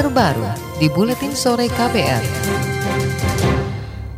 terbaru di Buletin Sore KPR.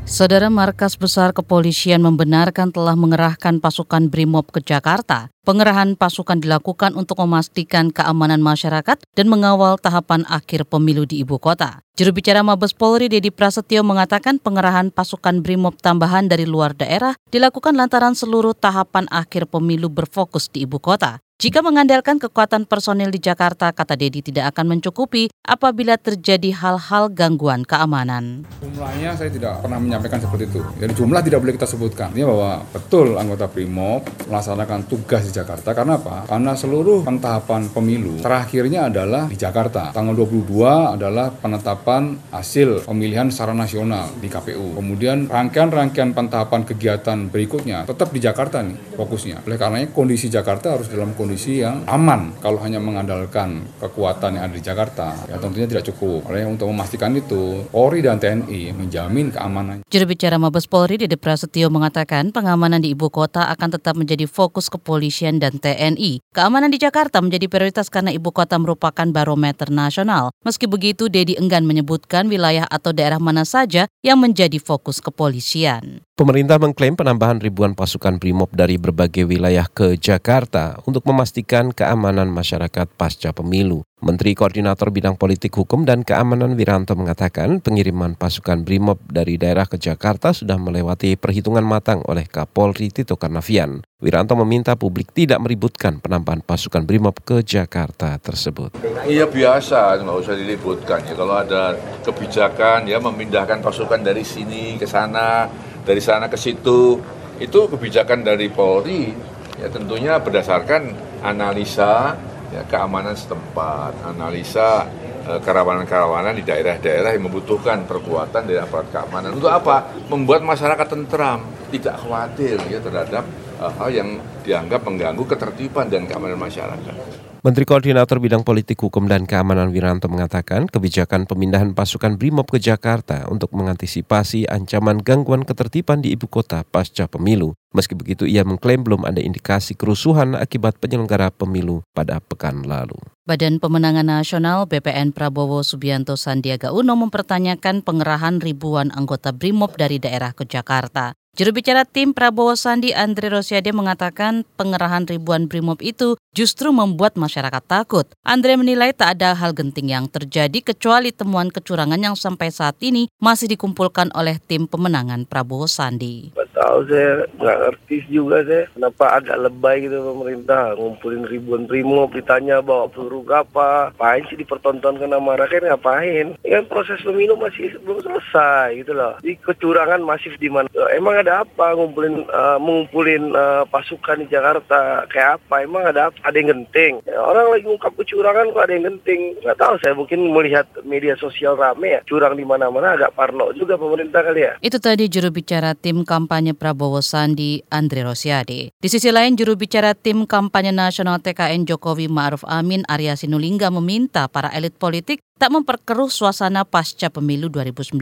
Saudara Markas Besar Kepolisian membenarkan telah mengerahkan pasukan BRIMOB ke Jakarta. Pengerahan pasukan dilakukan untuk memastikan keamanan masyarakat dan mengawal tahapan akhir pemilu di ibu kota. Juru bicara Mabes Polri Dedi Prasetyo mengatakan pengerahan pasukan BRIMOB tambahan dari luar daerah dilakukan lantaran seluruh tahapan akhir pemilu berfokus di ibu kota. Jika mengandalkan kekuatan personil di Jakarta, kata Dedi tidak akan mencukupi apabila terjadi hal-hal gangguan keamanan. Jumlahnya saya tidak pernah menyampaikan seperti itu. Jadi jumlah tidak boleh kita sebutkan. Ini bahwa betul anggota Brimob melaksanakan tugas di Jakarta. Karena apa? Karena seluruh pentahapan pemilu terakhirnya adalah di Jakarta. Tanggal 22 adalah penetapan hasil pemilihan secara nasional di KPU. Kemudian rangkaian-rangkaian pentahapan kegiatan berikutnya tetap di Jakarta nih fokusnya. Oleh karenanya kondisi Jakarta harus dalam kondisi kondisi yang aman. Kalau hanya mengandalkan kekuatan yang ada di Jakarta, ya tentunya tidak cukup. Oleh untuk memastikan itu, Polri dan TNI menjamin keamanan. Juru bicara Mabes Polri Dede Prasetyo mengatakan pengamanan di ibu kota akan tetap menjadi fokus kepolisian dan TNI. Keamanan di Jakarta menjadi prioritas karena ibu kota merupakan barometer nasional. Meski begitu, Dedi enggan menyebutkan wilayah atau daerah mana saja yang menjadi fokus kepolisian. Pemerintah mengklaim penambahan ribuan pasukan BRIMOB dari berbagai wilayah ke Jakarta untuk memastikan keamanan masyarakat pasca pemilu. Menteri Koordinator Bidang Politik Hukum dan Keamanan Wiranto mengatakan pengiriman pasukan BRIMOB dari daerah ke Jakarta sudah melewati perhitungan matang oleh Kapolri Tito Karnavian. Wiranto meminta publik tidak meributkan penambahan pasukan BRIMOB ke Jakarta tersebut. Iya biasa, nggak usah diributkan ya. Kalau ada kebijakan ya memindahkan pasukan dari sini ke sana, dari sana ke situ. Itu kebijakan dari Polri ya tentunya berdasarkan analisa ya, keamanan setempat analisa eh, kerawanan-kerawanan di daerah-daerah yang membutuhkan perkuatan dari aparat keamanan. Untuk apa? Membuat masyarakat tentram tidak khawatir ya terhadap hal yang dianggap mengganggu ketertiban dan keamanan masyarakat. Menteri Koordinator Bidang Politik Hukum dan Keamanan Wiranto mengatakan kebijakan pemindahan pasukan BRIMOB ke Jakarta untuk mengantisipasi ancaman gangguan ketertiban di ibu kota pasca pemilu. Meski begitu, ia mengklaim belum ada indikasi kerusuhan akibat penyelenggara pemilu pada pekan lalu. Badan Pemenangan Nasional BPN Prabowo Subianto Sandiaga Uno mempertanyakan pengerahan ribuan anggota BRIMOB dari daerah ke Jakarta. Juru bicara tim Prabowo Sandi Andre Rosiade mengatakan pengerahan ribuan BRIMOB itu justru membuat masyarakat takut. Andre menilai tak ada hal genting yang terjadi kecuali temuan kecurangan yang sampai saat ini masih dikumpulkan oleh tim pemenangan Prabowo Sandi. Tahu saya nggak ngerti juga saya kenapa agak lebay gitu pemerintah? Ngumpulin ribuan BRIMOB ditanya bawa peluru apa, apain sih dipertontonkan sama rakyat? Ngapain? Ya proses pemilu masih belum selesai gitu loh. Di kecurangan masif di mana? Emang ada apa ngumpulin uh, mengumpulin uh, pasukan di Jakarta? Kayak apa? Emang ada apa? Ada yang genting? Ya, orang lagi ngungkap kecurangan kok ada yang genting. Nggak tahu saya mungkin melihat media sosial rame ya. Curang di mana-mana agak parno juga pemerintah kali ya. Itu tadi juru bicara tim kampanye Prabowo Sandi Andre Rosiade. Di sisi lain juru bicara tim kampanye nasional TKN Jokowi Ma'ruf Amin Arya Sinulinga meminta para elit politik tak memperkeruh suasana pasca pemilu 2019.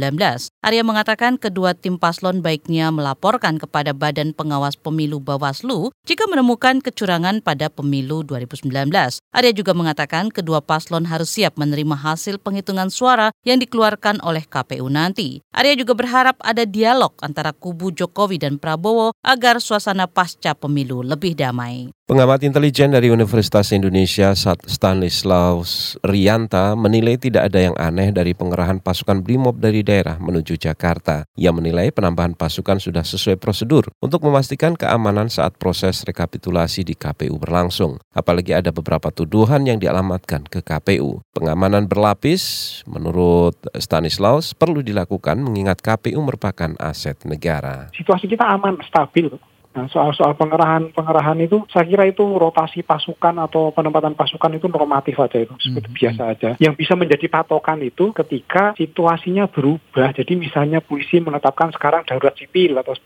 Arya mengatakan kedua tim paslon baiknya melaporkan kepada Badan Pengawas Pemilu Bawaslu jika menemukan kecurangan pada pemilu 2019. Arya juga mengatakan kedua paslon harus siap menerima hasil penghitungan suara yang dikeluarkan oleh KPU nanti. Arya juga berharap ada dialog antara kubu Jokowi dan Prabowo agar suasana pasca pemilu lebih damai. Pengamat intelijen dari Universitas Indonesia Stanislaus Rianta menilai tidak ada yang aneh dari pengerahan pasukan BRIMOB dari daerah menuju Jakarta. Ia menilai penambahan pasukan sudah sesuai prosedur untuk memastikan keamanan saat proses rekapitulasi di KPU berlangsung. Apalagi ada beberapa tuduhan yang dialamatkan ke KPU. Pengamanan berlapis menurut Stanislaus perlu dilakukan mengingat KPU merupakan aset negara. Situasi kita aman, stabil. Nah, soal-soal pengerahan pengerahan itu saya kira itu rotasi pasukan atau penempatan pasukan itu normatif aja itu seperti hmm. biasa aja. Yang bisa menjadi patokan itu ketika situasinya berubah. Jadi misalnya polisi menetapkan sekarang darurat sipil atau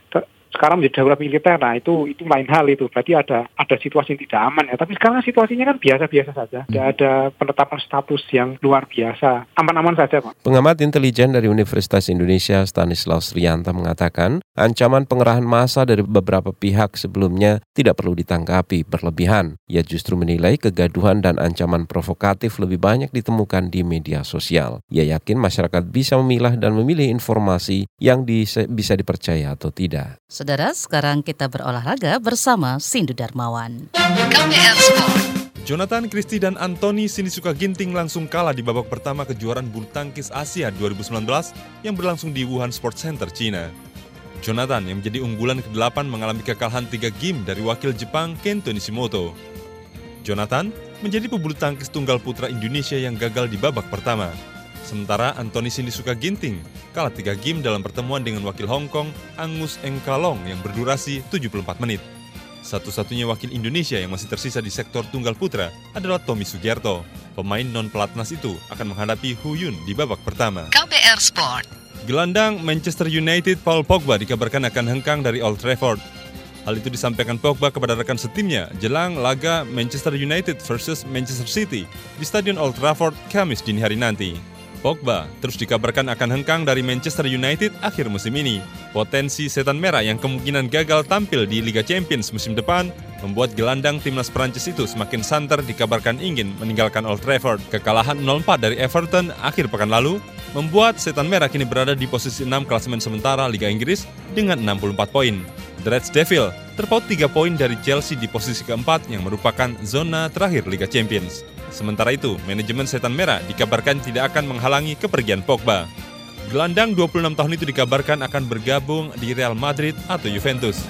sekarang menjadi darurat militer, nah itu itu lain hal itu. Berarti ada ada situasi yang tidak aman ya. Tapi sekarang situasinya kan biasa-biasa saja. Tidak ada penetapan status yang luar biasa. Aman-aman saja, Pak. Pengamat intelijen dari Universitas Indonesia Stanislaus Rianta mengatakan, ancaman pengerahan massa dari beberapa pihak sebelumnya tidak perlu ditanggapi berlebihan. Ia justru menilai kegaduhan dan ancaman provokatif lebih banyak ditemukan di media sosial. Ia yakin masyarakat bisa memilah dan memilih informasi yang bisa dipercaya atau tidak. Saudara, sekarang kita berolahraga bersama Sindu Darmawan. KPR Sport. Jonathan Christie dan Anthony Sinisuka Ginting langsung kalah di babak pertama kejuaraan bulu tangkis Asia 2019 yang berlangsung di Wuhan Sports Center, China. Jonathan yang menjadi unggulan ke-8 mengalami kekalahan 3 game dari wakil Jepang Kento Nishimoto. Jonathan menjadi pebulu tangkis tunggal putra Indonesia yang gagal di babak pertama. Sementara Anthony Sinisuka Ginting kalah 3 game dalam pertemuan dengan wakil Hong Kong Angus Engkalong yang berdurasi 74 menit. Satu-satunya wakil Indonesia yang masih tersisa di sektor tunggal putra adalah Tommy Sugiarto. Pemain non-pelatnas itu akan menghadapi Hu Yun di babak pertama. KPR Sport. Gelandang Manchester United Paul Pogba dikabarkan akan hengkang dari Old Trafford Hal itu disampaikan Pogba kepada rekan setimnya jelang laga Manchester United versus Manchester City di Stadion Old Trafford Kamis dini hari nanti. Pogba terus dikabarkan akan hengkang dari Manchester United akhir musim ini. Potensi setan merah yang kemungkinan gagal tampil di Liga Champions musim depan membuat gelandang timnas Prancis itu semakin santer dikabarkan ingin meninggalkan Old Trafford. Kekalahan 0-4 dari Everton akhir pekan lalu membuat setan merah kini berada di posisi 6 klasemen sementara Liga Inggris dengan 64 poin. The Reds Devil terpaut 3 poin dari Chelsea di posisi keempat yang merupakan zona terakhir Liga Champions. Sementara itu, manajemen Setan Merah dikabarkan tidak akan menghalangi kepergian Pogba. Gelandang 26 tahun itu dikabarkan akan bergabung di Real Madrid atau Juventus.